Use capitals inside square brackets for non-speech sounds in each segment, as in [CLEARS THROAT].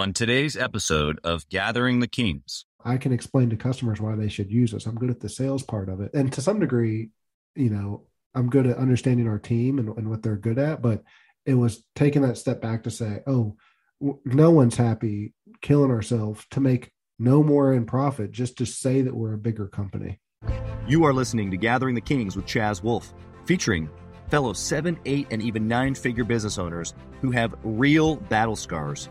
On today's episode of Gathering the Kings, I can explain to customers why they should use us. I'm good at the sales part of it. And to some degree, you know, I'm good at understanding our team and, and what they're good at. But it was taking that step back to say, oh, no one's happy killing ourselves to make no more in profit just to say that we're a bigger company. You are listening to Gathering the Kings with Chaz Wolfe, featuring fellow seven, eight, and even nine figure business owners who have real battle scars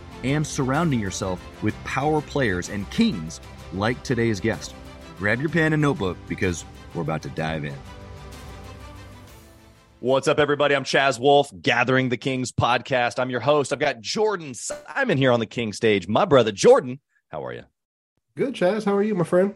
and surrounding yourself with power players and kings like today's guest. Grab your pen and notebook because we're about to dive in. What's up, everybody? I'm Chaz Wolfe, Gathering the Kings podcast. I'm your host. I've got Jordan Simon here on the King stage. My brother, Jordan. How are you? Good, Chaz. How are you, my friend?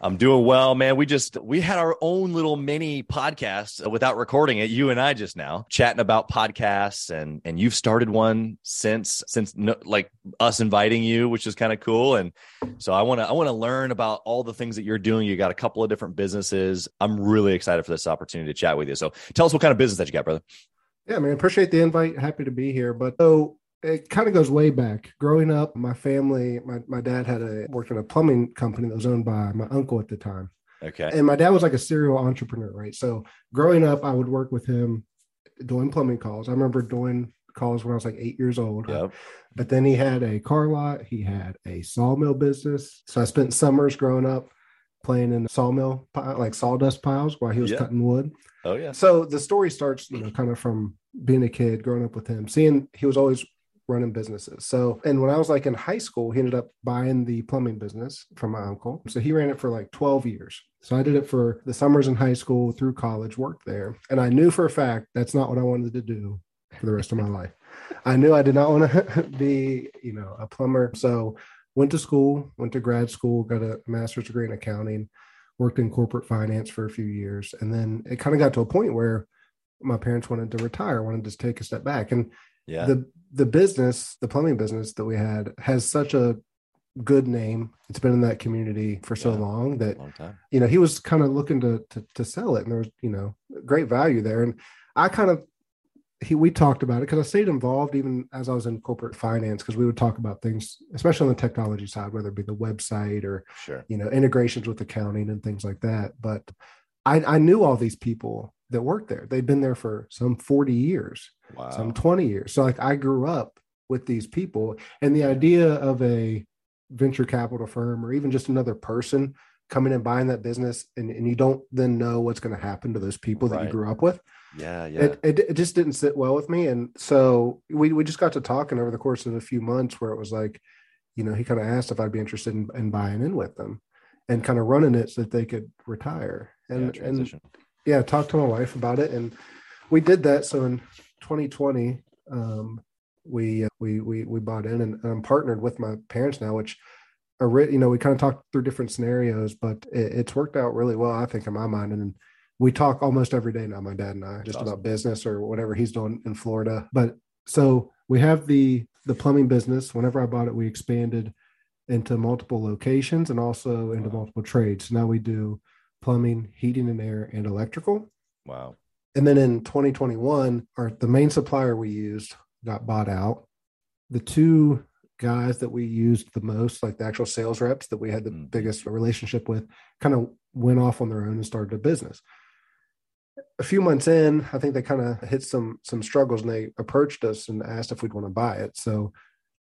I'm doing well, man. We just we had our own little mini podcast uh, without recording it. You and I just now chatting about podcasts, and and you've started one since since no, like us inviting you, which is kind of cool. And so I want to I want to learn about all the things that you're doing. You got a couple of different businesses. I'm really excited for this opportunity to chat with you. So tell us what kind of business that you got, brother. Yeah, man. Appreciate the invite. Happy to be here. But so it kind of goes way back. Growing up, my family, my, my dad had a worked in a plumbing company that was owned by my uncle at the time. Okay. And my dad was like a serial entrepreneur, right? So growing up, I would work with him doing plumbing calls. I remember doing calls when I was like eight years old. Yep. But then he had a car lot, he had a sawmill business. So I spent summers growing up playing in the sawmill, like sawdust piles while he was Yeah. cutting wood. Oh yeah. So the story starts, you know, kind of from being a kid, growing up with him, seeing he was always running businesses. So, and when I was like in high school, he ended up buying the plumbing business from my uncle. So he ran it for like 12 years. So I did it for the summers in high school through college, worked there. And I knew for a fact that's not what I wanted to do for the rest of my life. I knew I did not want to [LAUGHS] be, you know, a plumber. So went to school, went to grad school, got a master's degree in accounting, worked in corporate finance for a few years. And then it kind of got to a point where my parents wanted to retire, wanted to take a step back. And Yeah. the the business, the plumbing business that we had has such a good name. It's been in that community for so Yeah. long that Long you know he was kind of looking to, to to sell it and there was you know great value there and i kind of he we talked about it because i stayed involved even as i was in corporate finance because we would talk about things especially on the technology side whether it be the website or Sure. you know integrations with accounting and things like that but i i knew all these people that worked there they'd been there for some 40 years Wow. some 20 years so like i grew up with these people and the idea of a venture capital firm or even just another person coming and buying that business and, and you don't then know what's going to happen to those people that you grew up with yeah. Yeah. it, it, it just didn't sit well with me and so we, we just got to talking over the course of a few months where it was like you know he kind of asked if i'd be interested in, in buying in with them and kind of running it so that they could retire yeah, and and transition. Yeah talked to my wife about it and we did that. So in 2020 um we uh, we we we bought in and i'm partnered with my parents now which are re- you know we kind of talked through different scenarios but it, it's worked out really well i think in my mind. And we talk almost every day now my dad and i just awesome. about business or whatever he's doing in florida. But so we have the the plumbing business. Whenever i bought it we expanded into multiple locations and also into multiple trades. Now we do plumbing heating and air and electrical wow. and then in 2021, our the main supplier we used got bought out. The two guys that we used the most, like the actual sales reps that we had the Mhm. biggest relationship with, kind of went off on their own and started a business. A few months in, I think they kind of hit some some struggles and they approached us and asked if we'd want to buy it. So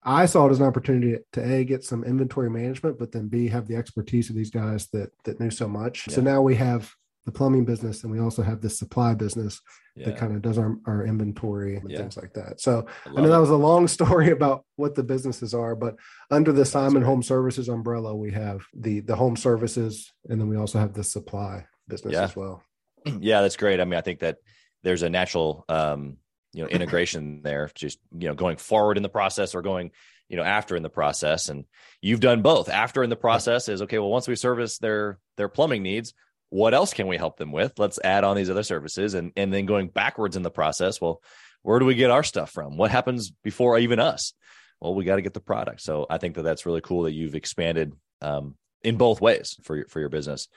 I saw it as an opportunity to a get some inventory management, but then b have the expertise of these guys that that knew so much. So now we have the plumbing business and we also have this supply business Yeah. that kind of does our, our inventory and Yeah. things like that. So I I know that it. was a long [LAUGHS] story about what the businesses are, but under the That's Simon great. Home Services umbrella, we have the the home services, and then we also have the supply business Yeah. as well. [CLEARS THROAT] yeah that's great i mean i think that there's a natural um you know integration there just you know going forward in the process or going you know after in the process. And you've done both. After in the process is okay well once we service their their plumbing needs what else can we help them with? Let's add on these other services. And and then going backwards in the process well where do we get our stuff from? What happens before even us? Well we got to get the product. So i think that that's really cool that you've expanded um, in both ways for your for your business.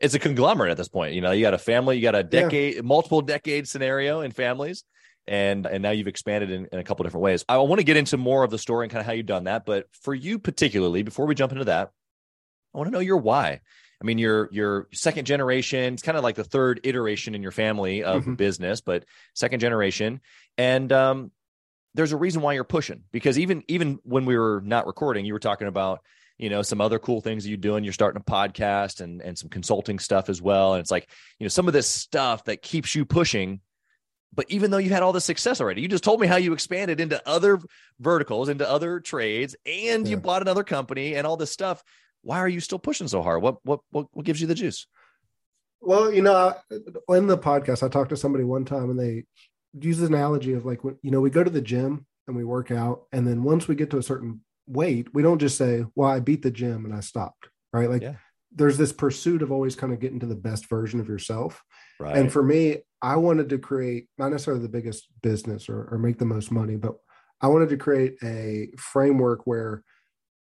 It's a conglomerate at this point. You know you got a family you got a decade yeah. multiple decade scenario in families and and now you've expanded in, in a couple different ways i want to get into more of the story and kind of how you've done that but for you particularly before we jump into that i want to know your why I mean, you're you're second generation. It's kind of like the third iteration in your family of mm-hmm. business, but second generation. And um, there's a reason why you're pushing because even even when we were not recording, you were talking about you know some other cool things you're doing. You're starting a podcast and and some consulting stuff as well. And it's like you know some of this stuff that keeps you pushing. But even though you had all this success already, you just told me how you expanded into other verticals, into other trades, and yeah. you bought another company and all this stuff why are you still pushing so hard? What what what, what gives you the juice? Well, you know, in the podcast, I talked to somebody one time, and they use the analogy of like, you know, we go to the gym and we work out, and then once we get to a certain weight, we don't just say, "Well, I beat the gym and I stopped." Right? Like, yeah. there's this pursuit of always kind of getting to the best version of yourself. Right. And for me, I wanted to create not necessarily the biggest business or, or make the most money, but I wanted to create a framework where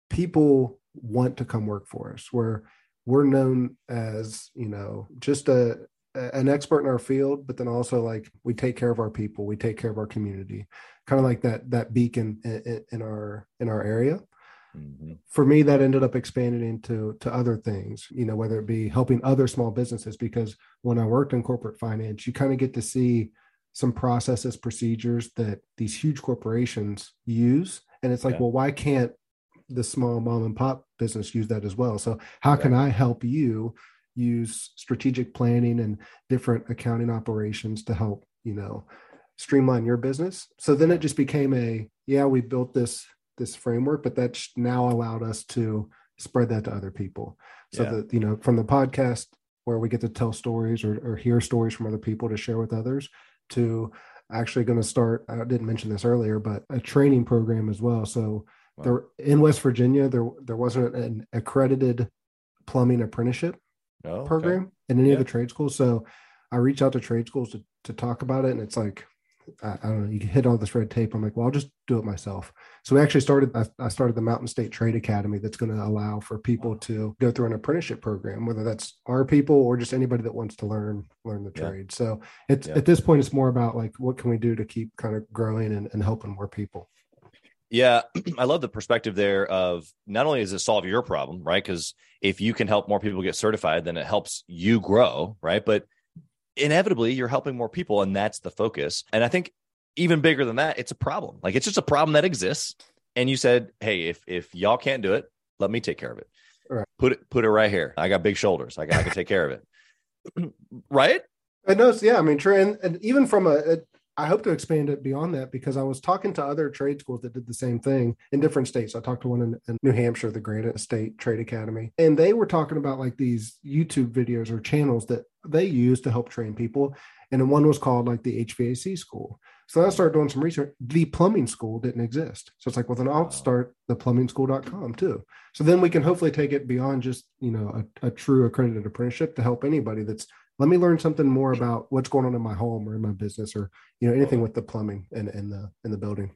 people want to come work for us where we're known as you know just a an expert in our field but then also like we take care of our people we take care of our community kind of like that that beacon in, in our in our area mm-hmm. for me that ended up expanding into to other things you know whether it be helping other small businesses because when i worked in corporate finance you kind of get to see some processes procedures that these huge corporations use and it's like yeah. well why can't the small mom and pop business use that as well. So how can I help you use strategic planning and different accounting operations to help, you know, streamline your business? So then it just became a yeah, we built this this framework, but that's now allowed us to spread that to other people. So yeah. that, you know, from the podcast where we get to tell stories or, or hear stories from other people to share with others to actually going to start i didn't mention this earlier but a training program as well so Wow. There in West Virginia, there there wasn't an accredited plumbing apprenticeship oh, okay. program in any yeah. of the trade schools. So I reach out to trade schools to to talk about it, and it's like I, I, don't know, you can hit all this red tape. I'm like, well, I'll just do it myself. So we actually started, I, I started the Mountain State Trade Academy that's going to allow for people to go through an apprenticeship program, whether that's our people or just anybody that wants to learn, learn the yeah. trade. So it's, yeah. at this point, it's more about like, what can we do to keep kind of growing and, and helping more people? Yeah, [CLEARS THROAT] I love the perspective there of not only does it solve your problem, right? Because if you can help more people get certified, then it helps you grow, right? But inevitably, you're helping more people, and that's the focus. And I think even bigger than that, it's a problem. Like it's just a problem that exists. And you said, "Hey, if if y'all can't do it, let me take care of it. Right. Put it put it right here. I got big shoulders. I, got, I can take care of it." [CLEARS THROAT] right? I know. Yeah, I mean, and, and even from a, a I hope to expand it beyond that because I was talking to other trade schools that did the same thing in different states. I talked to one in, in, New Hampshire, the Granite State Trade Academy, and they were talking about like these YouTube videos or channels that they use to help train people. And one was called like the HVAC school. So I started doing some research. The plumbing school didn't exist. So it's like, well, then I'll start the plumbingschool.com too. So then we can hopefully take it beyond just, you know, a, a true accredited apprenticeship to help anybody that's let me learn something more about what's going on in my home or in my business or you know anything with the plumbing and in, in the in the building.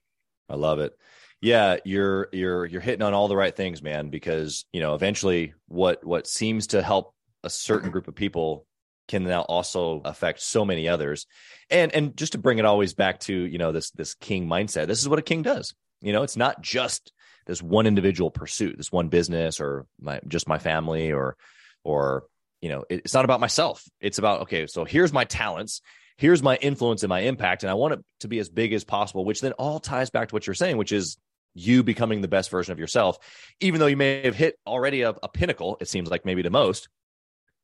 I love it. Yeah you're you're you're hitting on all the right things man because you know eventually what what seems to help a certain group of people can now also affect so many others. And and just to bring it always back to you know this this king mindset this is what a king does. You know it's not just this one individual pursuit this one business or my just my family or or you know it's not about myself. It's about okay so here's my talents here's my influence and my impact and i want it to be as big as possible which then all ties back to what you're saying which is you becoming the best version of yourself. Even though you may have hit already a, a pinnacle it seems like maybe the most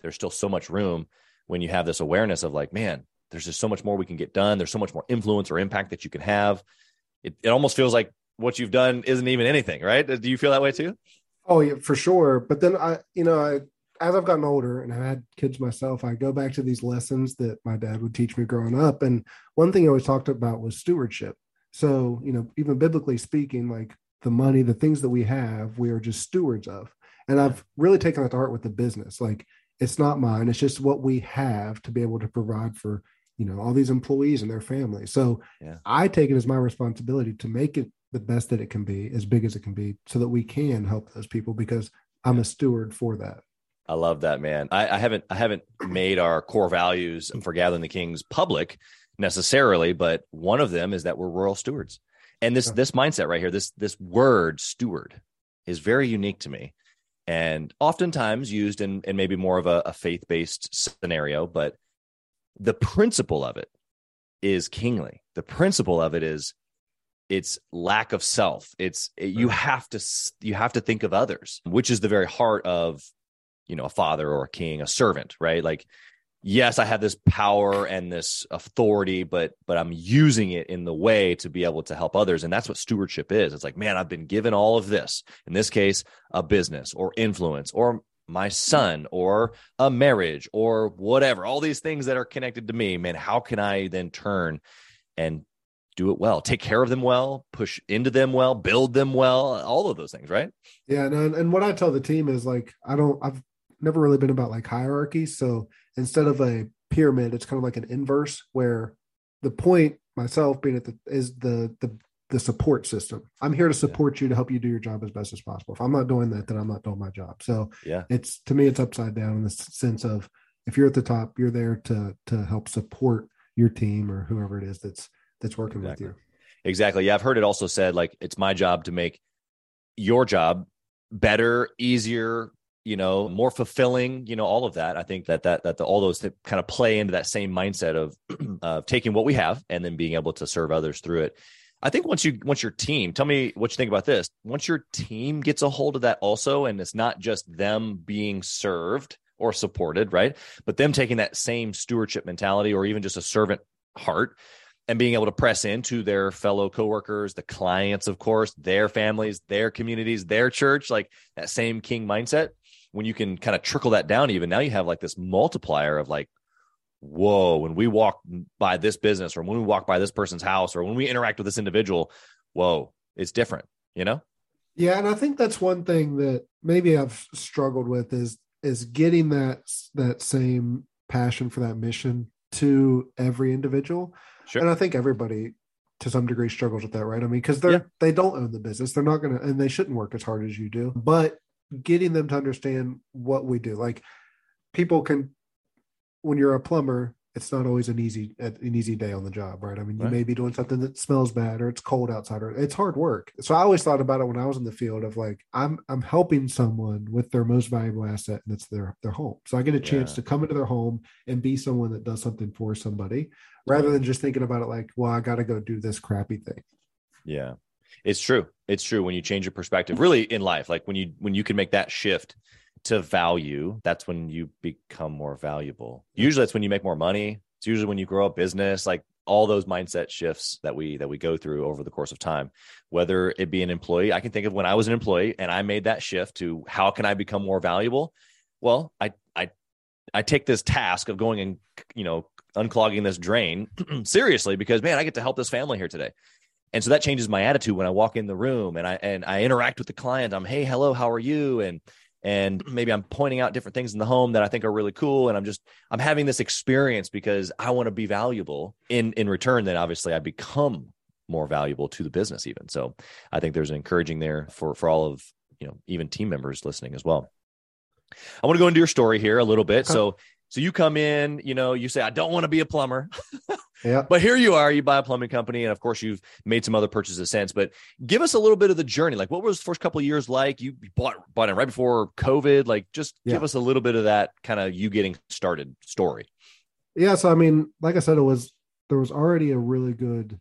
there's still so much room when you have this awareness of like man there's just so much more we can get done. There's so much more influence or impact that you can have. It, it almost feels like what you've done isn't even anything right? Do you feel that way too? Oh yeah for sure. But then i you know i as I've gotten older and I've had kids myself, I go back to these lessons that my dad would teach me growing up. And one thing he always talked about was stewardship. So, you know, even biblically speaking, like the money, the things that we have, we are just stewards of. And I've really taken that to heart with the business. Like it's not mine, it's just what we have to be able to provide for, you know, all these employees and their families. So yeah. I take it as my responsibility to make it the best that it can be, as big as it can be, so that we can help those people because I'm a steward for that. I love that, man. I, I haven't I haven't made our core values for Gathering the Kings public necessarily, but one of them is that we're royal stewards. And this this mindset right here, this this word steward is very unique to me and oftentimes used in, in maybe more of a, a faith-based scenario, but the principle of it is kingly. The principle of it is it's lack of self it's you have to you have to think of others which is the very heart of you know a father or a king a servant right? Like yes i have this power and this authority but but i'm using it in the way to be able to help others. And that's what stewardship is. It's like man i've been given all of this. In this case a business or influence or my son or a marriage or whatever all these things that are connected to me man how can i then turn and do it well, take care of them well, push into them well, build them well, all of those things, right? Yeah, and and what I tell the team is like I don't I've never really been about like hierarchy, so instead of a pyramid, it's kind of like an inverse where the point myself being at the is the the the support system. I'm here to support yeah. you to help you do your job as best as possible. If I'm not doing that, then I'm not doing my job. So yeah, it's to me it's upside down in the sense of if you're at the top, you're there to to help support your team or whoever it is that's that's working exactly. with you. Exactly. Yeah, I've heard it also said like it's my job to make your job better, easier, you know, more fulfilling, you know, all of that. I think that that that the, all those that kind of play into that same mindset of [CLEARS THROAT] uh, taking what we have and then being able to serve others through it. I think once you once your team, tell me what you think about this. Once your team gets a hold of that also, and it's not just them being served or supported, right? But them taking that same stewardship mentality or even just a servant heart and being able to press into their fellow coworkers, the clients, of course, their families, their communities, their church, like that same king mindset. When you can kind of trickle that down, even now you have like this multiplier of like, whoa, when we walk by this business or when we walk by this person's house or when we interact with this individual, whoa, it's different, you know? Yeah. And I think that's one thing that maybe I've struggled with is is getting that that same passion for that mission to every individual Sure. And I think everybody to some degree struggles with that, right? I mean, because they're yeah. they don't own the business. They're not gonna and they shouldn't work as hard as you do. But getting them to understand what we do. Like people can when you're a plumber, it's not always an easy an easy day on the job, right? I mean, you right. may be doing something that smells bad or it's cold outside or it's hard work. So I always thought about it when I was in the field of like I'm I'm helping someone with their most valuable asset and it's their their home. So I get a chance yeah. to come into their home and be someone that does something for somebody rather than just thinking about it like, well, I got to go do this crappy thing. Yeah. It's true. It's true when you change your perspective really in life like when you when you can make that shift to value, that's when you become more valuable. Usually that's when you make more money. It's usually when you grow a business, like all those mindset shifts that we that we go through over the course of time. Whether it be an employee, I can think of when I was an employee and I made that shift to how can I become more valuable? Well, I I I take this task of going and you know unclogging this drain [CLEARS THROAT] seriously because man, I get to help this family here today. And so that changes my attitude when I walk in the room and I and I interact with the client. I'm, hey, hello, how are you? And and mm-hmm. maybe I'm pointing out different things in the home that I think are really cool and I'm just I'm having this experience because I want to be valuable in in return then obviously I become more valuable to the business even so I think there's an encouraging there for for all of you know even team members listening as well I want to go into your story here a little bit so so you come in, you know, you say, I don't want to be a plumber. [LAUGHS] yeah. But here you are, you buy a plumbing company. And of course, you've made some other purchases since. But give us a little bit of the journey. Like, what was the first couple of years like? You bought, bought it right before COVID. Like, just yeah. give us a little bit of that kind of you getting started story. Yeah. So, I mean, like I said, it was, there was already a really good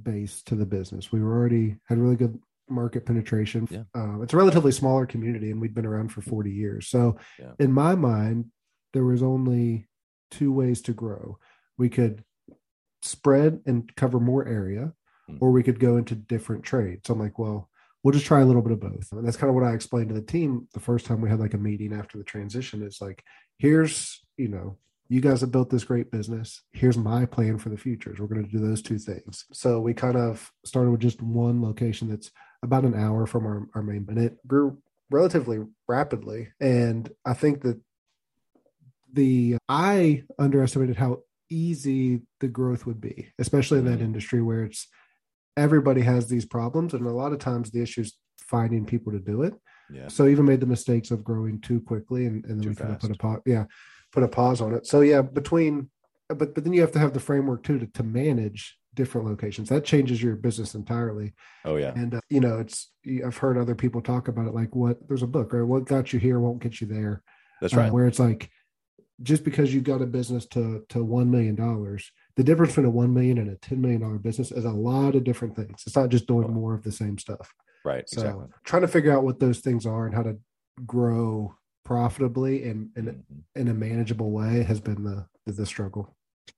base to the business. We were already had really good market penetration. Yeah. Uh, it's a relatively smaller community and we'd been around for 40 years. So, yeah. in my mind, there was only two ways to grow. We could spread and cover more area, hmm. or we could go into different trades. So I'm like, well, we'll just try a little bit of both. And that's kind of what I explained to the team the first time we had like a meeting after the transition. It's like, here's, you know, you guys have built this great business. Here's my plan for the future. We're going to do those two things. So we kind of started with just one location that's about an hour from our, our main, and it grew relatively rapidly. And I think that the I underestimated how easy the growth would be, especially in that Mhm. industry where it's everybody has these problems, and a lot of times the issue is finding people to do it. Yeah. So even made the mistakes of growing too quickly, and, and then Too we kind of put a pause. Yeah, put a pause on it. So yeah, between, but but then you have to have the framework too to to manage different locations. That changes your business entirely. Oh yeah. And uh, you know, it's I've heard other people talk about it like what there's a book right, what got you here won't get you there. That's Uh, right. where it's like just because you've got a business to to one million dollars, the difference between a one million and a ten million dollar business is a lot of different things. It's not just doing more of the same stuff. Right. So Exactly. trying to figure out what those things are and how to grow profitably and in, Mhm. in a manageable way has been the the, the struggle.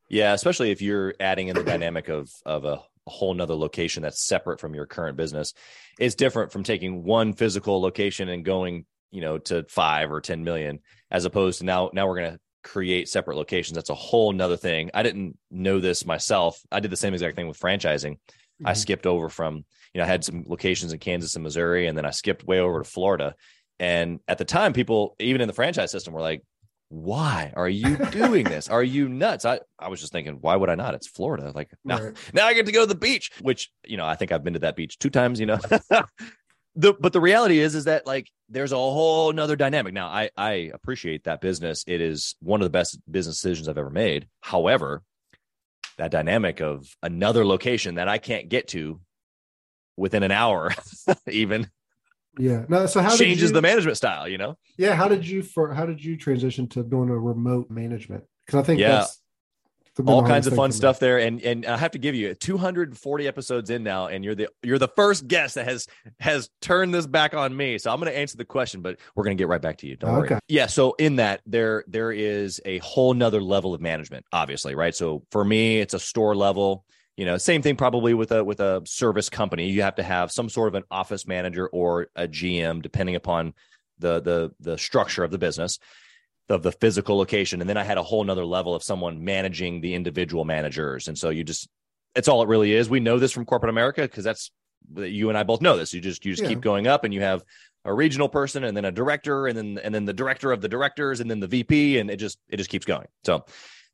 Yeah, especially if you're adding in the dynamic of of a, a whole nother location that's separate from your current business. It's different from taking one physical location and going, you know, to five or ten million, as opposed to now now we're gonna create separate locations. That's a whole nother thing. I didn't know this myself. I did the same exact thing with franchising. I Mhm. skipped over from, you know, I had some locations in Kansas and Missouri, and then I skipped way over to Florida. And at the time, people, even in the franchise system, were like, why are you [LAUGHS] doing this? Are you nuts? I, I was just thinking, why would I not? It's Florida. Like now, Right. now I get to go to the beach, which, you know, I think I've been to that beach two times, you know. [LAUGHS] the but the reality is is that like there's a whole nother dynamic. Now I I appreciate that business. It is one of the best business decisions I've ever made. However, that dynamic of another location that I can't get to within an hour [LAUGHS] even Yeah. No. So how changes you- the management style, you know? Yeah. How did you for how did you transition to doing a remote management? Because I think Yeah. that's all kinds of fun stuff there and and i have to give you 240 episodes in now and you're the you're the first guest that has has turned this back on me. So i'm going to answer the question but we're going to get right back to you. Don't Okay. worry yeah so in that there there is a whole nother level of management obviously right? So for me it's a store level. You know same thing probably with a with a service company. You have to have some sort of an office manager or a gm depending upon the the the structure of the business of the physical location. And then i had a whole nother level of someone managing the individual managers. And so you just it's all it really is. We know this from corporate america because that's you and i both know this. You just you just Yeah. keep going up and you have a regional person and then a director and then and then the director of the directors and then the vp and it just it just keeps going. So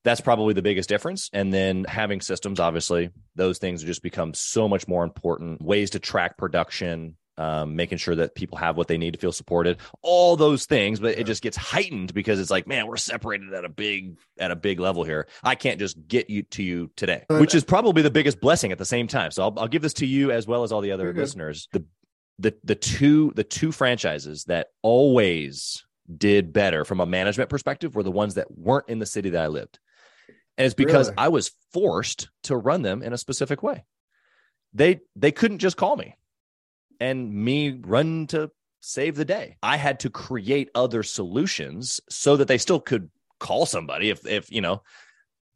that's probably the biggest difference. And then having systems obviously those things just become so much more important ways to track production um, making sure that people have what they need to feel supported all those things but it just gets heightened because it's like man we're separated at a big at a big level here. I can't just get you to you today which is probably the biggest blessing at the same time. So i'll, I'll give this to you as well as all the other listeners. The the the two the two franchises that always did better from a management perspective were the ones that weren't in the city that i lived. And it's because Really? i was forced to run them in a specific way. They they couldn't just call me and me run to save the day. I had to create other solutions so that they still could call somebody if if you know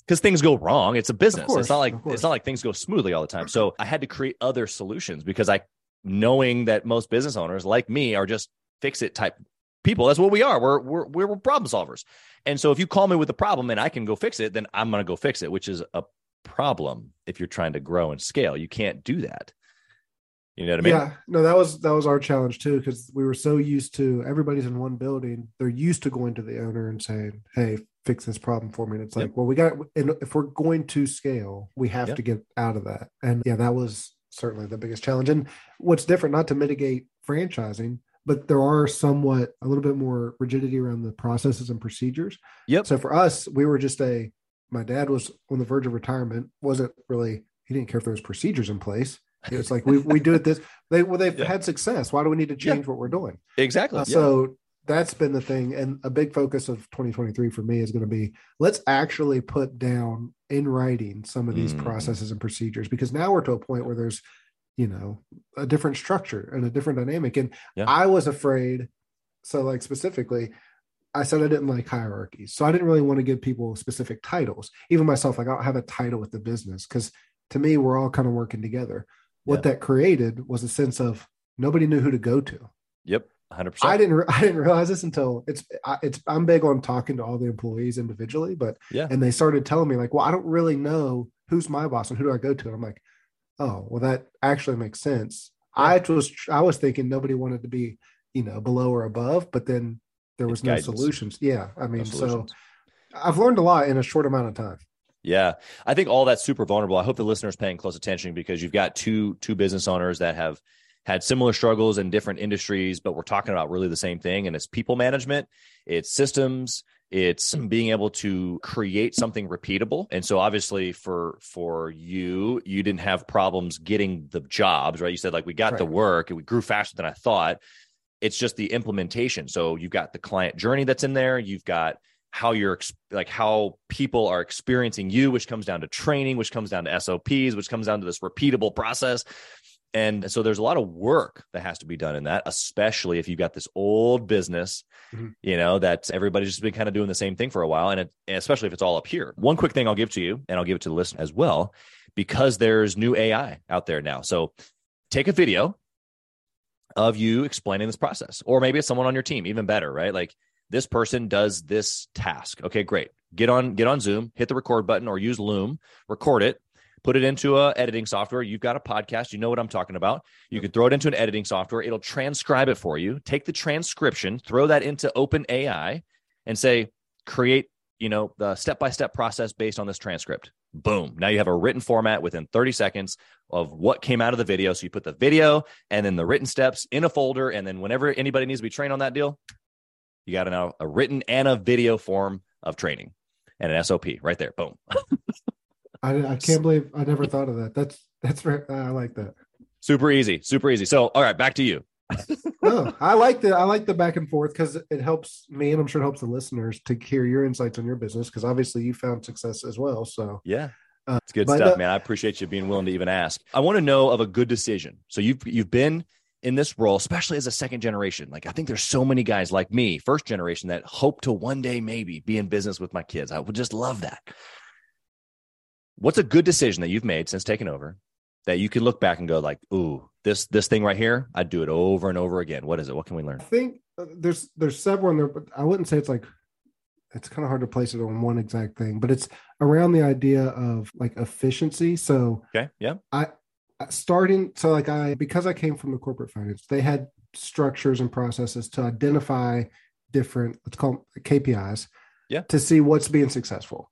because things go wrong. It's a business. course, it's not like it's not like things go smoothly all the time. So I had to create other solutions because I knowing that most business owners like me are just fix it type people. That's what we are. We're we're we're problem solvers. And so if you call me with a problem and I can go fix it, then I'm going to go fix it, which is a problem if you're trying to grow and scale. You can't do that. You know what I mean? yeah, no, that was that was our challenge too because we were so used to everybody's in one building. They're used to going to the owner and saying, "Hey, fix this problem for me." And it's like, Yep. well, we got and if we're going to scale, we have Yep. to get out of that. And yeah, that was certainly the biggest challenge. And what's different, not to mitigate franchising, but there are somewhat a little bit more rigidity around the processes and procedures. Yep. So for us, we were just a. My dad was on the verge of retirement. wasn't really. He didn't care if there was procedures in place. It's like we we do it this. They well they've Yeah. had success. Why do we need to Yeah. change what we're doing? Exactly. Uh, Yeah. So that's been the thing, and a big focus of 2023 for me is going to be let's actually put down in writing some of these Mhm. processes and procedures because now we're to a point where there's you know a different structure and a different dynamic. And Yeah. I was afraid. So like specifically. I said I didn't like hierarchies. So I didn't really want to give people specific titles. Even myself, like I don't have a title with the business because to me, we're all kind of working together. What Yeah. that created was a sense of nobody knew who to go to. Yep. 100%. I didn't. Re- [LAUGHS] I didn't realize this until it's. I, it's. I'm big on talking to all the employees individually, but Yeah. And they started telling me like, well, I don't really know who's my boss and who do I go to. And I'm like, oh, well, that actually makes sense. I was I was thinking nobody wanted to be, you know, below or above, but then there was It's no guidance. solutions. Yeah. I mean, No so. I've learned a lot in a short amount of time. Yeah, I think all that's super vulnerable. I hope the listeners paying close attention because you've got two two business owners that have had similar struggles in different industries, but we're talking about really the same thing, and it's people management, it's systems, it's being able to create something repeatable. And so, obviously, for for you, you didn't have problems getting the jobs, right? You said like we got the work, and we grew faster than I thought. It's just the implementation. So you've got the client journey that's in there. You've got how you're like how people are experiencing you which comes down to training which comes down to sops which comes down to this repeatable process. And so there's a lot of work that has to be done in that especially if you've got this old business Mhm. you know that everybody's just been kind of doing the same thing for a while. And, it, and especially if it's all up here. One quick thing i'll give to you and i'll give it to the listener as well because there's new ai out there now. So take a video of you explaining this process or maybe it's someone on your team even better right? Like this person does this task. Okay great. Get on get on zoom hit the record button or use loom record it put it into a editing software. You've got a podcast. You know what i'm talking about. You can throw it into an editing software. It'll transcribe it for you. Take the transcription throw that into open ai and say create you know the step by step process based on this transcript. Boom. Now you have a written format within 30 seconds of what came out of the video. So you put the video and then the written steps in a folder. And then whenever anybody needs to be trained on that deal you got a, now a written and a video form of training and an sop right there boom [LAUGHS] I, I can't believe I never thought of that. That's that's very, I like that. super easy super easy so all right back to you [LAUGHS] Oh, I like the I like the back and forth because it helps me and I'm sure it helps the listeners to hear your insights on your business because obviously you found success as well. So Yeah. Uh, It's good stuff, uh, man. I appreciate you being willing to even ask. I want to know of a good decision. So you've you've been in this role, especially as a second generation. Like I think there's so many guys like me, first generation, that hope to one day maybe be in business with my kids. I would just love that. What's a good decision that you've made since taking over that you can look back and go like, ooh, this this thing right here, I'd do it over and over again. What is it? What can we learn? I think uh, there's there's several in there, but I wouldn't say it's like it's kind of hard to place it on one exact thing, but it's around the idea of like efficiency. So Okay. Yeah. Starting so like I because I came from the corporate finance, they had structures and processes to identify different let's call them KPIs Yeah. to see what's being successful.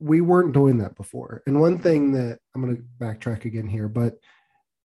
We weren't doing that before. And one thing that I'm going to backtrack again here, but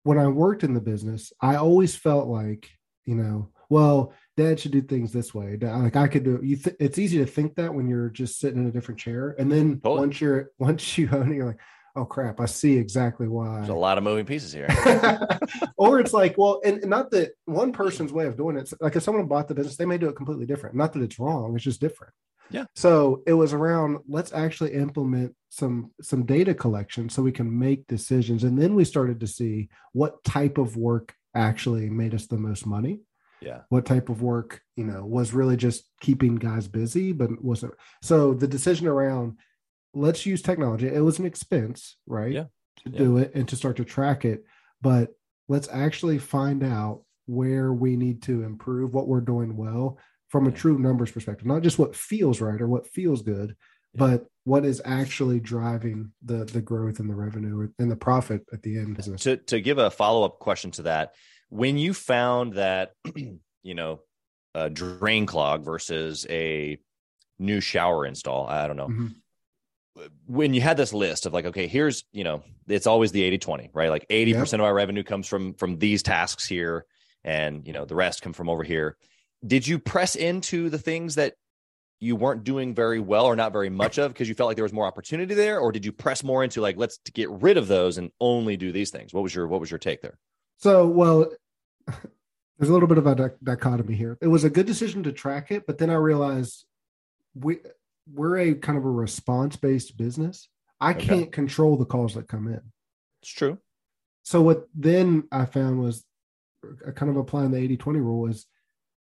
when I worked in the business, I always felt like, you know, well, dad should do things this way. Like I could do you th- it's easy to think that when you're just sitting in a different chair. And then Totally. once you're once you own it, you're like, oh crap, I see exactly why There's a lot of moving pieces here. [LAUGHS] or it's like, well, and and not that one person's way of doing it. Like if someone bought the business, they may do it completely different. Not that it's wrong; it's just different. Yeah. So it was around. Let's actually implement some some data collection so we can make decisions, and then we started to see what type of work actually made us the most money. yeah. What type of work, you know, was really just keeping guys busy, but wasn't. So the decision around let's use technology. It was an expense, right? Yeah. To Yeah. do it and to start to track it, but let's actually find out where we need to improve what we're doing well from a Yeah. true numbers perspective, not just what feels right or what feels good, Yeah. but what is actually driving the the growth and the revenue and the profit at the end business. to to give a follow-up question to that when you found that [CLEARS THROAT] you know a drain clog versus a new shower install i don't know Mhm. When you had this list of like okay here's you know it's always the 80-20 right? Like 80% of our revenue comes from from these tasks here and you know the rest come from over here. Did you press into the things that you weren't doing very well or not very much of because you felt like there was more opportunity there? Or did you press more into like let's get rid of those and only do these things? What was your what was your take there? So, well, [LAUGHS] there's a little bit of a dichotomy here. It was a good decision to track it, but then I realized we we're a kind of a response based business. I Okay. can't control the calls that come in. it's true So what then I found was kind of applying the 80-20 rule is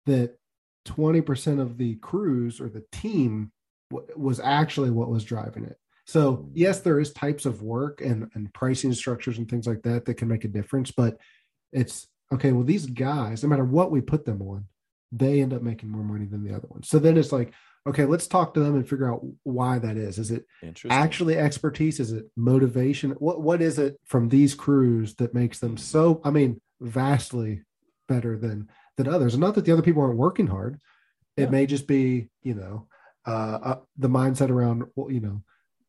that 20% of the crews or the team w- was actually what was driving it. So mm. yes, there is types of work and, and pricing structures and things like that that can make a difference, but it's okay. Well, these guys, no matter what we put them on, they end up making more money than the other ones. So then it's like, okay, let's talk to them and figure out why that is. Is it actually expertise? Is it motivation? What what is it from these crews that makes them so? I mean, vastly better than than others. And not that the other people aren't working hard. It yeah. may just be, you know, uh, uh, the mindset around, you know,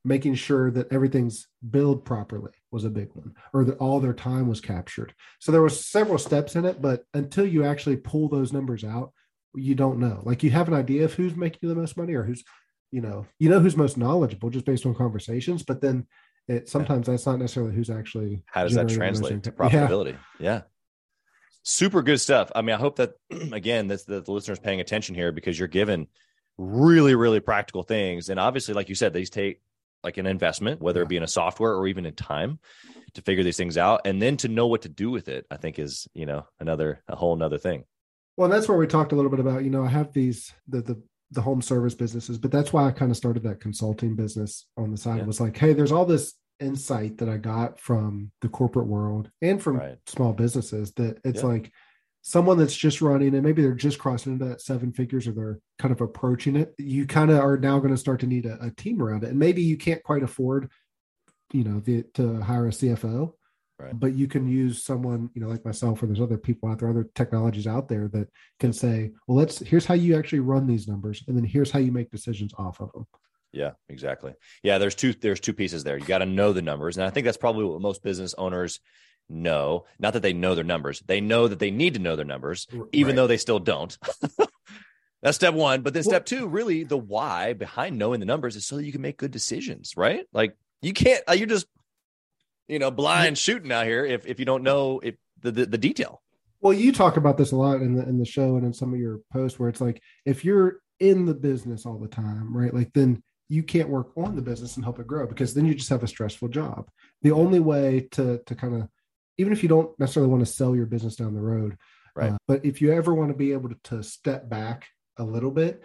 making sure that everything's billed properly was a big one, or that all their time was captured. So there was several steps in it, but until you actually pull those numbers out, you don't know. Like you have an idea of who's making the most money or who's, you know, you know who's most knowledgeable just based on conversations, but then it sometimes yeah. that's not necessarily who's actually how does that translate to profitability? Yeah. yeah. Super good stuff. I mean, I hope that [CLEARS THROAT] again that the, listeners paying attention here because you're given really, really practical things. And obviously, like you said, these take like an investment, whether it be in a software or even in time to figure these things out. And then to know what to do with it, I think is, you know, another, a whole another thing. Well, that's where we talked a little bit about, you know, I have these, the, the, the home service businesses, but that's why I kind of started that consulting business on the side. Yeah. It was like, hey, there's all this insight that I got from the corporate world and from right. small businesses that it's yeah. like, someone that's just running and maybe they're just crossing into that seven figures or they're kind of approaching it you kind of are now going to start to need a, a, team around it and maybe you can't quite afford you know the, to hire a cfo right. but you can use someone you know like myself or there's other people out there other technologies out there that can say well let's here's how you actually run these numbers and then here's how you make decisions off of them yeah exactly. Yeah there's two there's two pieces there. You got to know the numbers and i think that's probably what most business owners know. Not that they know their numbers they know that they need to know their numbers even right. though they still don't. [LAUGHS] That's step one but then step two really the why behind knowing the numbers is so that you can make good decisions right? Like you can't uh, you're just you know blind shooting out here if if you don't know if the, the, the detail well you talk about this a lot in the in the show and in some of your posts where it's like if you're in the business all the time right like then you can't work on the business and help it grow because then you just have a stressful job the only way to to kind of even if you don't necessarily want to sell your business down the road. Right. Uh, but if you ever want to be able to, to step back a little bit,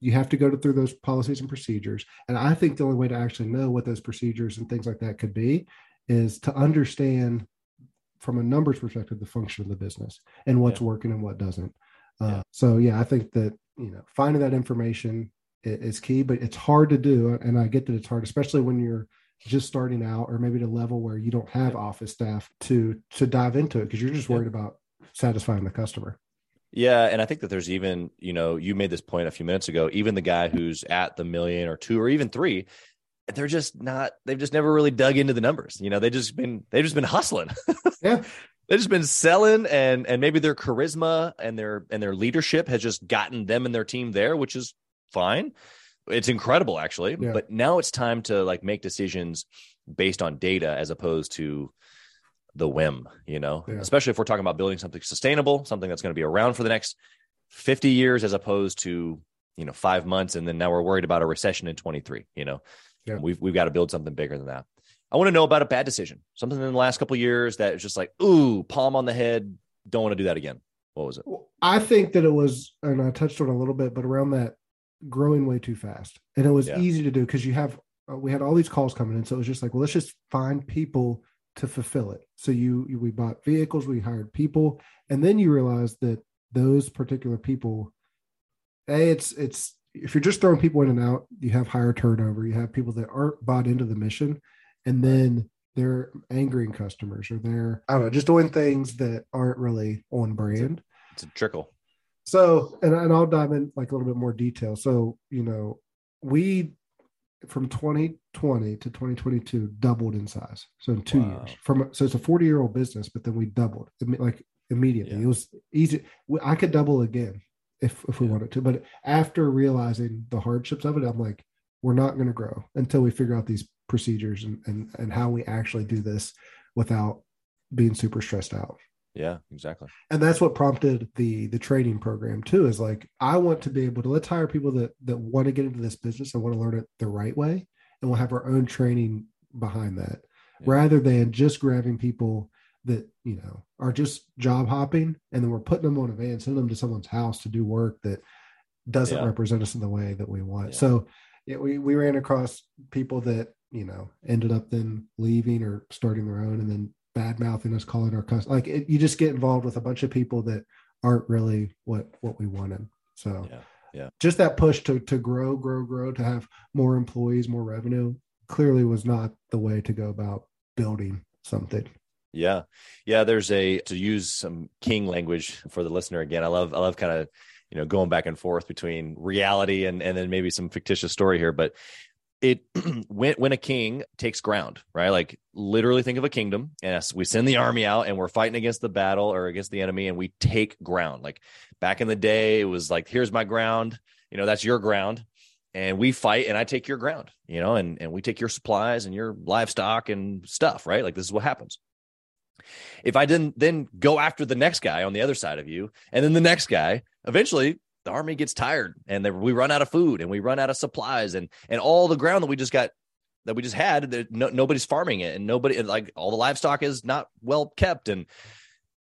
you have to go to, through those policies and procedures. And I think the only way to actually know what those procedures and things like that could be is to understand from a numbers perspective the function of the business and what's yeah. working and what doesn't. Uh, yeah. So yeah, I think that you know finding that information is key, but it's hard to do, and I get that it's hard, especially when you're just starting out or maybe at a level where you don't have office staff to to dive into it because you're just worried yeah. about satisfying the customer yeah and i think that there's even you know you made this point a few minutes ago even the guy who's at the million or two or even three they're just not they've just never really dug into the numbers you know they just been they've just been hustling. [LAUGHS] Yeah. They've just been selling and and maybe their charisma and their and their leadership has just gotten them and their team there which is fine. It's incredible actually. Yeah. but now it's time to like make decisions based on data as opposed to the whim you know? Yeah. especially if we're talking about building something sustainable something that's going to be around for the next 50 years as opposed to you know 5 months and then now we're worried about a recession in 23 you know yeah. we've we've got to build something bigger than that i want to know about a bad decision something in the last couple years that is just like ooh palm on the head don't want to do that again what was it i think that it was and i touched on a little bit but around that growing way too fast. And it was yeah. easy to do because you have, uh, we had all these calls coming in. So it was just like, well, let's just find people to fulfill it. So you, you we bought vehicles, we hired people. And then you realize that those particular people, A, it's, it's, if you're just throwing people in and out, you have higher turnover. You have people that aren't bought into the mission. And then they're angering customers or they're, I don't know, just doing things that aren't really on brand. It's a, it's a trickle. So, and, and I'll dive in like a little bit more detail. So, you know, we from 2020 to 2022 doubled in size. So in two wow. years, from so it's a 40 year old business, but then we doubled like immediately. Yeah. It was easy. I could double again if if we yeah. wanted to, but after realizing the hardships of it, I'm like, we're not going to grow until we figure out these procedures and and and how we actually do this without being super stressed out. Yeah, exactly. And that's what prompted the the training program too. Is like I want to be able to let's hire people that that want to get into this business and want to learn it the right way, and we'll have our own training behind that, yeah. rather than just grabbing people that you know are just job hopping and then we're putting them on a van, sending them to someone's house to do work that doesn't yeah. represent us in the way that we want. Yeah. So we we ran across people that you know ended up then leaving or starting their own and then bad mouthing us, calling our customers. Like it, you just get involved with a bunch of people that aren't really what what we wanted. So yeah. Yeah. Just that push to to grow, grow, grow, to have more employees, more revenue clearly was not the way to go about building something. Yeah. Yeah. There's a, to use some King language for the listener again, I love, I love kind of, you know, going back and forth between reality and, and then maybe some fictitious story here. But it, [CLEARS THROAT] when, when a king takes ground, right? Like literally think of a kingdom and we send the army out and we're fighting against the battle or against the enemy and we take ground. Like back in the day, it was like, here's my ground, you know, that's your ground and we fight and I take your ground, you know, and, and we take your supplies and your livestock and stuff, right? Like this is what happens. If I didn't then go after the next guy on the other side of you, and then the next guy, eventually the army gets tired and we run out of food and we run out of supplies and and all the ground that we just got that we just had, no, nobody's farming it and nobody like all the livestock is not well kept and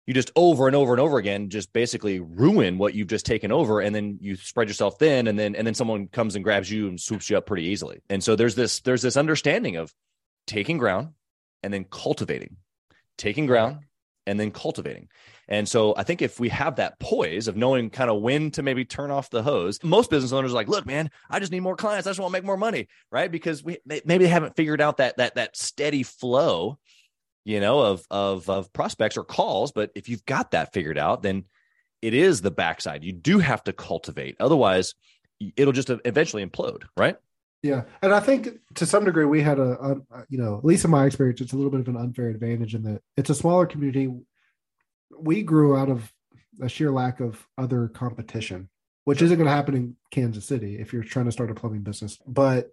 you just over and over and over again just basically ruin what you've just taken over and then you spread yourself thin and then and then someone comes and grabs you and swoops you up pretty easily. And so there's this there's this understanding of taking ground and then cultivating taking ground and then cultivating. And so I think if we have that poise of knowing kind of when to maybe turn off the hose, most business owners are like, look, man, I just need more clients. I just want to make more money. Right. Because we maybe they haven't figured out that that that steady flow, you know, of of of prospects or calls. But if you've got that figured out, then it is the backside. You do have to cultivate. Otherwise, it'll just eventually implode, right? Yeah, and I think to some degree we had a, a, you know, at least in my experience, it's a little bit of an unfair advantage in that it's a smaller community. We grew out of a sheer lack of other competition, which isn't going to happen in Kansas City if you're trying to start a plumbing business. But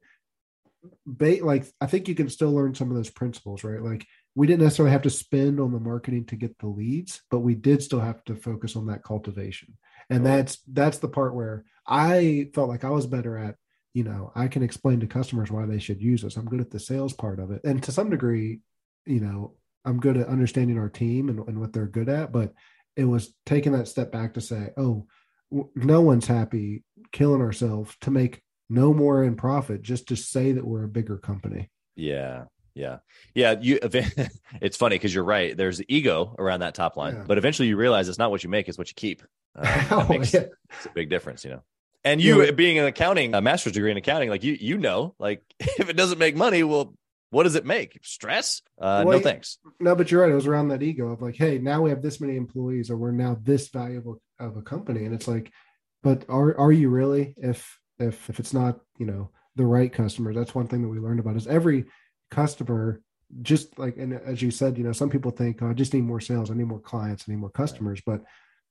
ba- like I think you can still learn some of those principles, right? Like we didn't necessarily have to spend on the marketing to get the leads, but we did still have to focus on that cultivation. And that's that's the part where I felt like I was better at you know i can explain to customers why they should use us i'm good at the sales part of it. And to some degree you know i'm good at understanding our team and, and what they're good at but it was taking that step back to say oh no one's happy killing ourselves to make no more in profit just to say that we're a bigger company. Yeah yeah. Yeah you [LAUGHS] it's funny because you're right. There's ego around that top line yeah. but eventually you realize it's not what you make it's what you keep. Uh, [LAUGHS] oh, makes, yeah. it's a big difference you know and you yeah. being an accounting, a master's degree in accounting, like you, you know, like [LAUGHS] if it doesn't make money, well, what does it make? Stress? Uh, well, no thanks. No, but you're right. It was around that ego of like, hey, now we have this many employees, or we're now this valuable of a company, and it's like, but are are you really? If if if it's not, you know, the right customers, that's one thing that we learned about is every customer just like and as you said you know some people think oh, i just need more sales i need more clients i need more customers but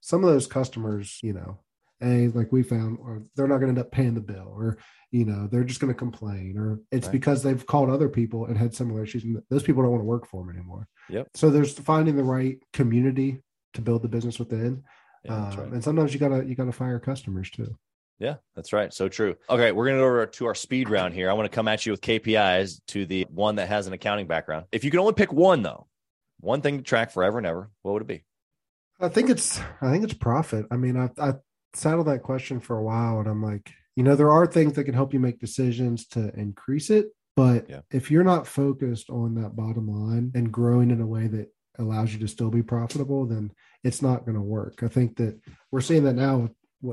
some of those customers you know a like we found or they're not going to end up paying the bill or you know they're just going to complain or it's right. because they've called other people and had similar issues and those people don't want to work for them anymore yep so there's finding the right community to build the business within yeah, um, right. and sometimes you gotta you gotta fire customers too yeah, that's right. So true. Okay, we're going to go over to our speed round here. I want to come at you with KPIs to the one that has an accounting background. If you can only pick one, though, one thing to track forever and ever, what would it be? I think it's I think it's profit. I mean, I I settled that question for a while and I'm like, you know, there are things that can help you make decisions to increase it. But yeah. if you're not focused on that bottom line and growing in a way that allows you to still be profitable, then it's not going to work. I think that we're seeing that now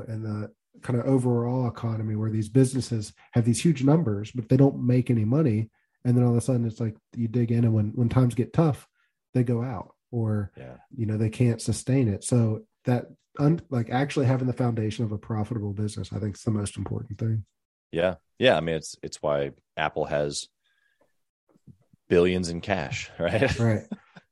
in the kind of overall economy where these businesses have these huge numbers, but they don't make any money. And then all of a sudden it's like you dig in and when, when times get tough, they go out or, yeah. you know, they can't sustain it. So that un, like actually having the foundation of a profitable business i think is the most important thing. Yeah. Yeah. I mean it's it's why apple has billions in cash [LAUGHS] right? Right.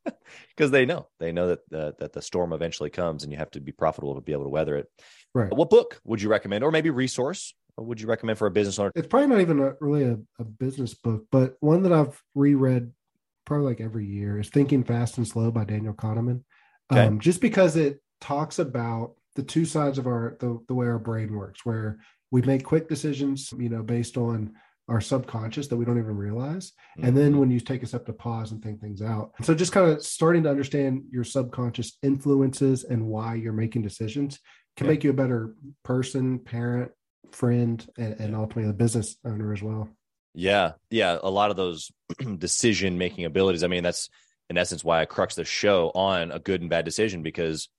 [LAUGHS] Because they know they know that the, that the storm eventually comes and you have to be profitable to be able to weather it. Right. What book would you recommend or maybe resource what would you recommend for a business owner? It's probably not even a, really a, a business book but one that i've reread probably like every year is thinking fast and slow by daniel kahneman. Okay. um, just because it talks about the two sides of our the, the way our brain works where we make quick decisions you know based on our subconscious that we don't even realize mm-hmm. and then mm-hmm. when you take a step to pause and think things out so just kind of starting to understand your subconscious influences and why you're making decisions can yeah. make you a better person parent friend and, and ultimately a business owner as well yeah yeah a lot of those [CLEARS THROAT] decision making abilities i mean that's in essence why i crux the show on a good and bad decision because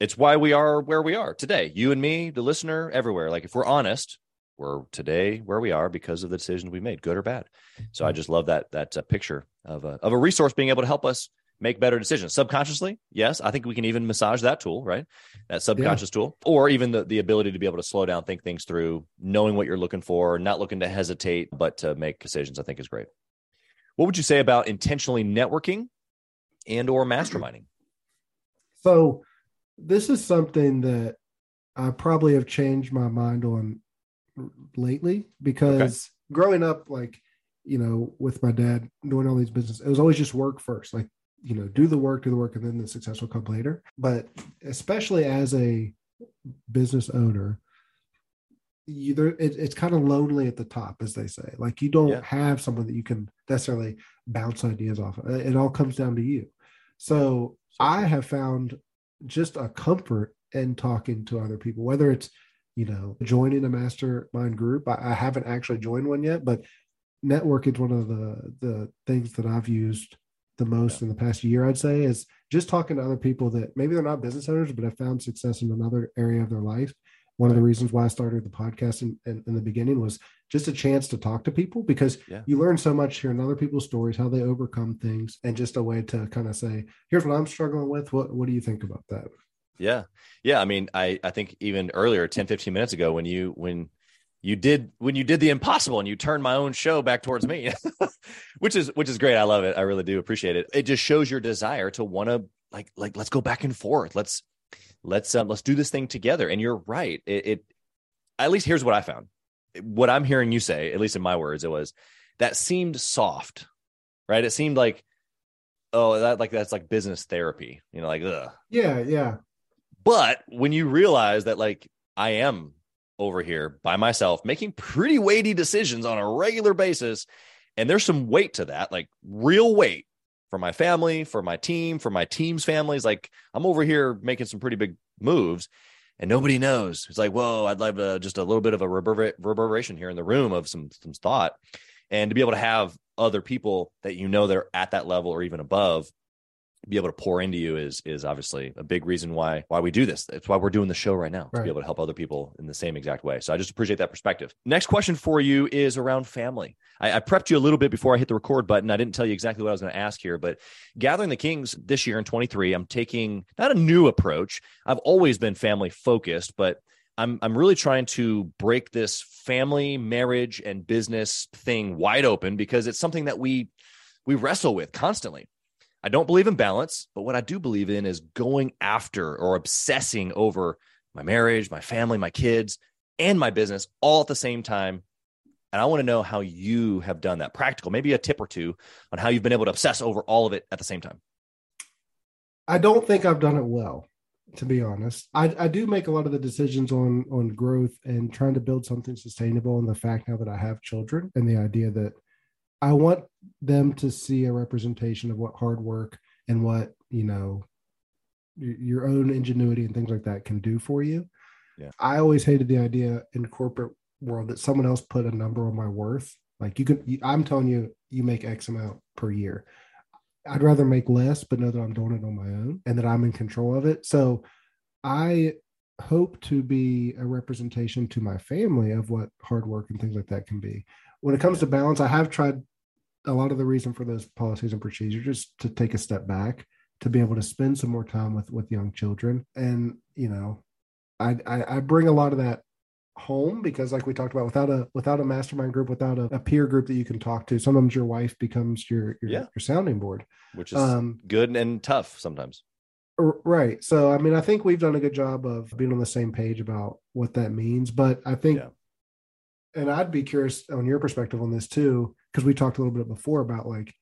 it's why we are where we are today. You and me, the listener, everywhere. Like if we're honest, we're today where we are because of the decisions we made, good or bad. So I just love that that uh, picture of a, of a resource being able to help us make better decisions subconsciously. Yes, I think we can even massage that tool, right? That subconscious yeah. tool, or even the the ability to be able to slow down, think things through, knowing what you're looking for, not looking to hesitate, but to make decisions. I think is great. What would you say about intentionally networking and or masterminding? So this is something that I probably have changed my mind on lately because okay. growing up, like, you know, with my dad doing all these business, it was always just work first. Like, you know, do the work, do the work, and then the success will come later. But especially as a business owner, you there it, it's kind of lonely at the top, as they say. Like you don't yeah. have someone that you can necessarily bounce ideas off. Of. It all comes down to you. So I have found just a comfort in talking to other people, whether it's, you know, joining a mastermind group. I, I haven't actually joined one yet, but networking is one of the the things that I've used the most yeah. in the past year, I'd say, is just talking to other people that maybe they're not business owners, but have found success in another area of their life. One of the reasons why I started the podcast in, in, in, the beginning was just a chance to talk to people because yeah. you learn so much hearing other people's stories, how they overcome things, and just a way to kind of say, here's what I'm struggling with. What what do you think about that? Yeah. Yeah. I mean, I, I think even earlier, 10, 15 minutes ago, when you, when you did, when you did the impossible and you turned my own show back towards me, [LAUGHS] which is, which is great. I love it. I really do appreciate it. It just shows your desire to want to like, like, let's go back and forth. Let's, let's, um, let's do this thing together. And you're right. It, it, at least here's what I found. What I'm hearing you say, at least in my words, it was that seemed soft, right? It seemed like, oh, that like that's like business therapy, you know, like ugh. Yeah, yeah. But when you realize that, like, I am over here by myself making pretty weighty decisions on a regular basis, and there's some weight to that, like real weight for my family, for my team, for my team's families. Like, I'm over here making some pretty big moves and nobody knows. It's like, whoa, I'd love uh, just a little bit of a reverberation here in the room of some some thought, and to be able to have other people that you know that are at that level or even above be able to pour into you is is obviously a big reason why why we do this. It's why we're doing the show right now to be able to help other people in the same exact way. So I just appreciate that perspective. Next question for you is around family. I, I prepped you a little bit before I hit the record button. I didn't tell you exactly what I was going to ask here, but gathering the Kings this year in 23, I'm taking not a new approach. I've always been family focused, but I'm I'm really trying to break this family, marriage, and business thing wide open because it's something that we we wrestle with constantly I don't believe in balance, but what I do believe in is going after or obsessing over my marriage, my family, my kids, and my business all at the same time. And I want to know how you have done that practical, maybe a tip or two on how you've been able to obsess over all of it at the same time. I don't think I've done it well, to be honest. I, I do make a lot of the decisions on on growth and trying to build something sustainable. And the fact now that I have children and the idea that I want them to see a representation of what hard work and what you know your own ingenuity and things like that can do for you. Yeah. I always hated the idea in corporate world that someone else put a number on my worth. Like you could, I'm telling you, you make X amount per year. I'd rather make less, but know that I'm doing it on my own and that I'm in control of it. So I hope to be a representation to my family of what hard work and things like that can be. When it comes to balance, I have tried a lot of the reason for those policies and procedures just to take a step back to be able to spend some more time with with young children and you know I, I, I bring a lot of that home because like we talked about without a without a mastermind group without a, a peer group that you can talk to sometimes your wife becomes your your, yeah. your sounding board which is um, good and tough sometimes right so i mean i think we've done a good job of being on the same page about what that means but i think yeah. And i'd be curious on your perspective on this too because we talked a little bit before about like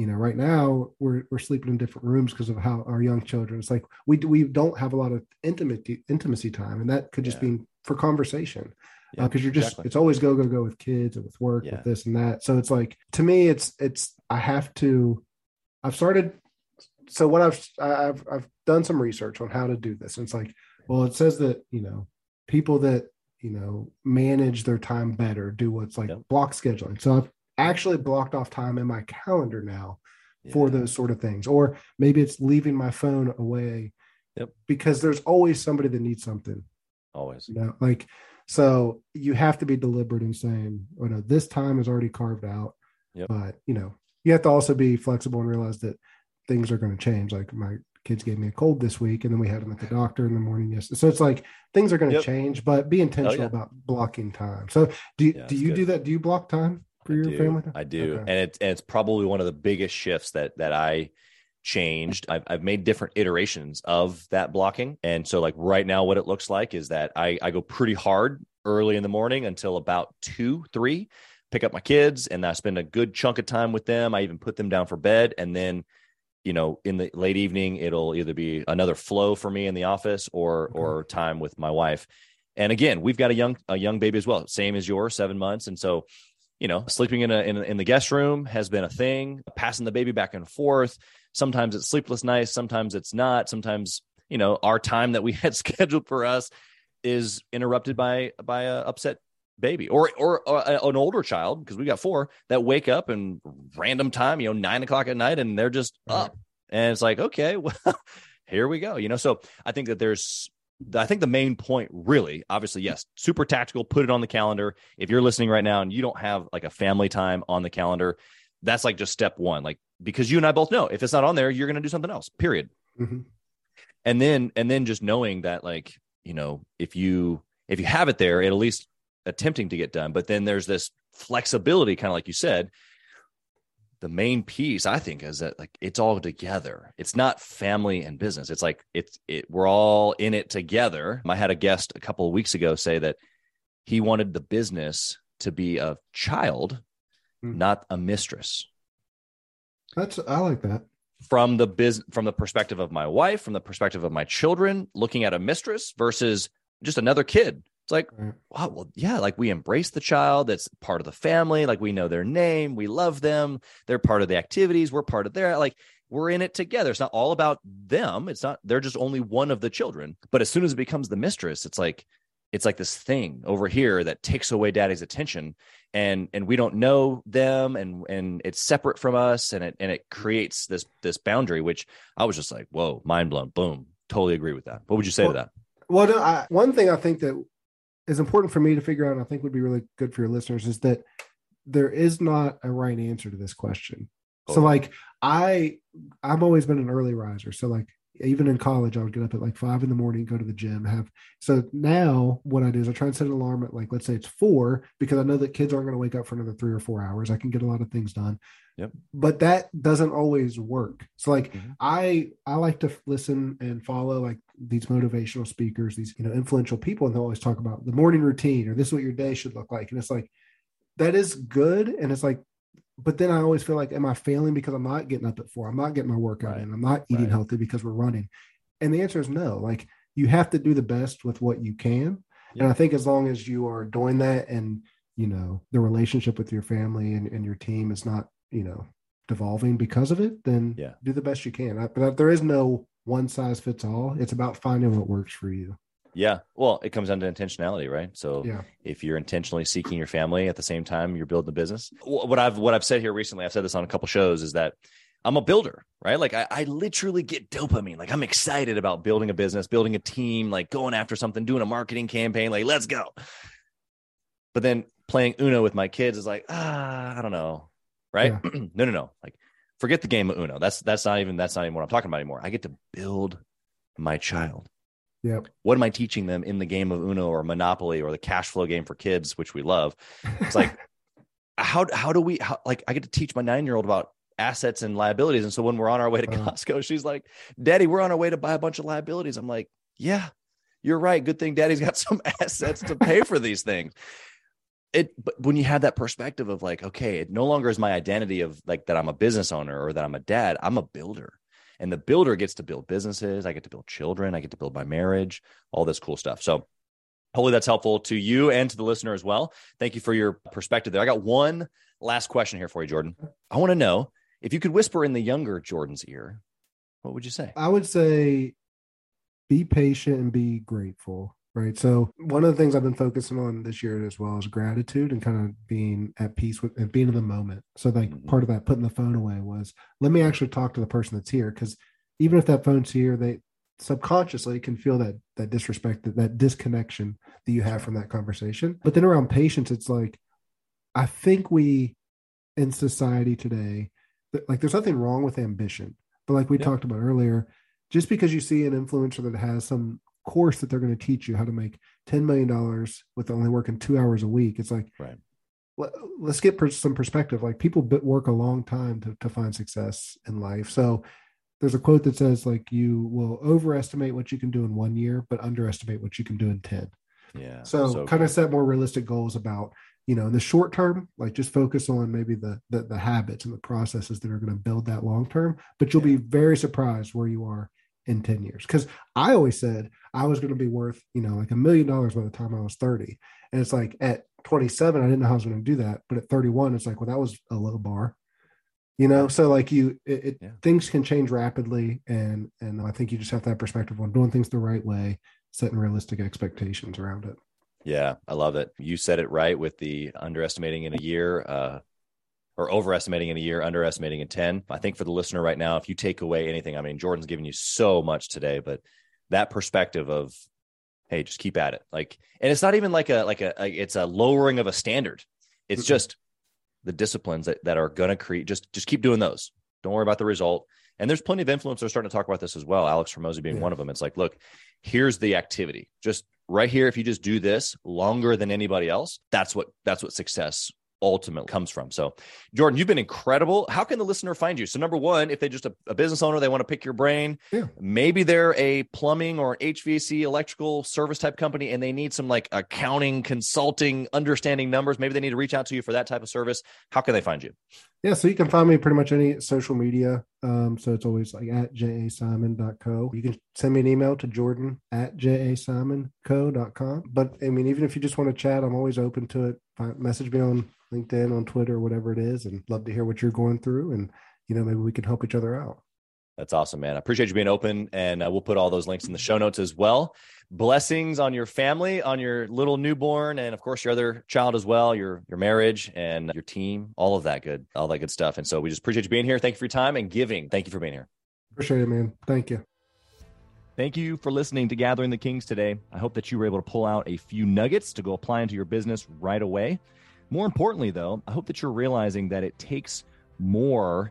you know right now we're we're sleeping in different rooms because of how our young children it's like we we don't have a lot of intimacy intimacy time and that could just yeah. be for conversation because yeah, uh, you're just exactly. it's always go go go with kids and with work yeah. with this and that so it's like to me it's it's i have to i've started so what i've i've i've done some research on how to do this and it's like well it says that you know people that you know manage their time better do what's like block scheduling so i've actually blocked off time in my calendar now yeah. for those sort of things or maybe it's leaving my phone away Yep. Because there's always somebody that needs something. Always. You know, like so you have to be deliberate in saying, oh no, this time is already carved out. Yep. But you know, you have to also be flexible and realize that things are going to change. Like my kids gave me a cold this week, and then we had them at the doctor in the morning yesterday. So it's like things are going to Yep. change, but be intentional yeah. about blocking time. So do you, Yeah, do you good. do that? Do you block time for I your do. family? I do, Okay. and it's and it's probably one of the biggest shifts that that I changed. I've I've made different iterations of that blocking, and so like right now, what it looks like is that I I go pretty hard early in the morning until about two three, pick up my kids, and I spend a good chunk of time with them. I even put them down for bed, and then. You know, in the late evening, it'll either be another flow for me in the office or Okay. or time with my wife. And again, we've got a young a young baby as well, same as yours, seven months, and so you know, sleeping in a in, in the guest room has been a thing. Passing the baby back and forth. Sometimes it's sleepless nights. Sometimes it's not. Sometimes you know our time that we [LAUGHS] had scheduled for us is interrupted by by a upset baby or or, or a- an older child because we got four that wake up and random time you know nine o'clock at night and they're just Right. up and it's like okay [LAUGHS] well here we go you know so i think that there's I think the main point, really, obviously, yes, super tactical. Put it on the calendar. If you're listening right now and you don't have like a family time on the calendar, that's like just step one. Like because you and I both know if it's not on there, you're going to do something else. Period. Mhm. And then and then just knowing that like you know if you if you have it there, it at least attempting to get done. But then there's this flexibility, kind of like you said. The main piece, I think, is that like it's all together. It's not family and business. It's like it's it. We're all in it together. I had a guest a couple of weeks ago say that he wanted the business to be a child, Hmm. not a mistress That's I like that. from the biz from the perspective of my wife, from the perspective of my children, looking at a mistress versus just another kid. It's like, wow, well, yeah, like we embrace the child that's part of the family, like we know their name, we love them, they're part of the activities, we're part of their like we're in it together. It's not all about them. It's not they're just only one of the children. But as soon as it becomes the mistress, it's like it's like this thing over here that takes away daddy's attention and and we don't know them and and it's separate from us and it and it creates this this boundary which i was just like whoa mind blown boom totally agree with that what would you say Well, to that Well, no, I, one thing I think that is important for me to figure out, and I think would be really good for your listeners, is that there is not a right answer to this question. So, oh. like, I, I've always been an early riser. So, like, even in college, I would get up at like five in the morning, go to the gym, have. So now, what I do is I try and set an alarm at like, let's say it's four, because I know that kids aren't going to wake up for another three or four hours. I can get a lot of things done. Yep. But that doesn't always work. So, like, Mhm. I I like to listen and follow like these motivational speakers, these you know influential people, and they'll always talk about the morning routine or this is what your day should look like. And it's like that is good, and it's like, but then I always feel like, am I failing because I'm not getting up at four? I'm not getting my workout Right. in. I'm not eating Right. healthy because we're running. And the answer is no. Like you have to do the best with what you can. Yeah. And I think as long as you are doing that and you know the relationship with your family and, and your team is not, you know, devolving because of it, then Yeah. do the best you can. I, but there is no one size fits all. It's about finding what works for you. Yeah. Well it comes down to intentionality right? So Yeah. if you're intentionally seeking your family at the same time you're building a business what i've what i've said here recently i've said this on a couple shows is that i'm a builder right? Like I, I literally get dopamine. Like i'm excited about building a business building a team like going after something doing a marketing campaign like let's go. But then playing uno with my kids is like ah i don't know right? [CLEARS THROAT] No no no. Like forget the game of uno. That's that's not even that's not even what i'm talking about anymore. I get to build my child Yep. what am I teaching them in the game of Uno or Monopoly or the cash flow game for kids, which we love? It's like, [LAUGHS] how how do we how, like? I get to teach my nine year old about assets and liabilities, and so when we're on our way to Uh. Costco, [LAUGHS] she's like, "Daddy, we're on our way to buy a bunch of liabilities." I'm like, "Yeah, you're right. Good thing Daddy's got [LAUGHS] some assets to pay for these things." It, but when you have that perspective of like, okay, it no longer is my identity of like that I'm a business owner or that I'm a dad. I'm a builder and the builder gets to build businesses i get to build children i get to build my marriage all this cool stuff. So hopefully that's helpful to you and to the listener as well. Thank you for your perspective there. I got one last question here for you jordan. I want to know if you could whisper in the younger jordan's ear what would you say? I would say be patient and be grateful. Right. So one of the things I've been focusing on this year as well is gratitude and kind of being at peace with and being in the moment. So like Mhm. part of that putting the phone away was let me actually talk to the person that's here. Cause even if that phone's here, they subconsciously can feel that that disrespect that, that disconnection that you have from that conversation but then around patience it's like i think we in society today like there's nothing wrong with ambition but like we yeah. talked about earlier just because you see an influencer that has some course that they're going to teach you how to make $10 million with only working two hours a week. It's like right. let, us get some perspective. Like people work a long time to, to find success in life. So there's a quote that says like you will overestimate what you can do in one year but underestimate what you can do in 10 yeah so, so kind of set more realistic goals about you know in the short term like just focus on maybe the the, the habits and the processes that are going to build that long term but you'll yeah. be very surprised where you are in 10 years. Because i always said i was going to be worth you know like a million dollars by the time i was 30 and it's like at 27 i didn't know how i was going to do that. But at 31 it's like well that was a low bar you know? So like you it, it yeah. things can change rapidly. And and i think you just have that perspective on doing things the right way setting realistic expectations around it. Yeah i love it. You said it right with the underestimating in a year. Uh or overestimating in a year underestimating in 10 i think for the listener right now if you take away anything i mean jordan's given you so much today but that perspective of hey just keep at it. Like and it's not even like a like a, it's a lowering of a standard. It's mm-hmm. just the disciplines that, that are going to create just just keep doing those. Don't worry about the result. And there's plenty of influencers starting to talk about this as well alex Hormozi being yeah. one of them. It's like look here's the activity. Just right here if you just do this longer than anybody else that's what that's what success ultimately comes from. So, Jordan, you've been incredible. How can the listener find you? So, number one, if they just a, a business owner, they want to pick your brain. Yeah. Maybe they're a plumbing or HVAC electrical service type company, and they need some like accounting, consulting, understanding numbers. Maybe they need to reach out to you for that type of service. How can they find you? Yeah, so you can find me pretty much any social media. Um, so it's always like at jasimon.co. You can send me an email to jordan at jasimonco.com. But I mean, even if you just want to chat, I'm always open to it. Message me on LinkedIn, on Twitter, whatever it is, and love to hear what you're going through. And, you know, maybe we can help each other out. That's awesome, man. I appreciate you being open, and uh, we'll put all those links in the show notes as well. Blessings on your family, on your little newborn, and of course your other child as well, your your marriage and your team, all of that good, all that good stuff. And so we just appreciate you being here. Thank you for your time and giving. Thank you for being here. Appreciate it, man. Thank you. Thank you for listening to Gathering the Kings today. I hope that you were able to pull out a few nuggets to go apply into your business right away. More importantly, though, I hope that you're realizing that it takes more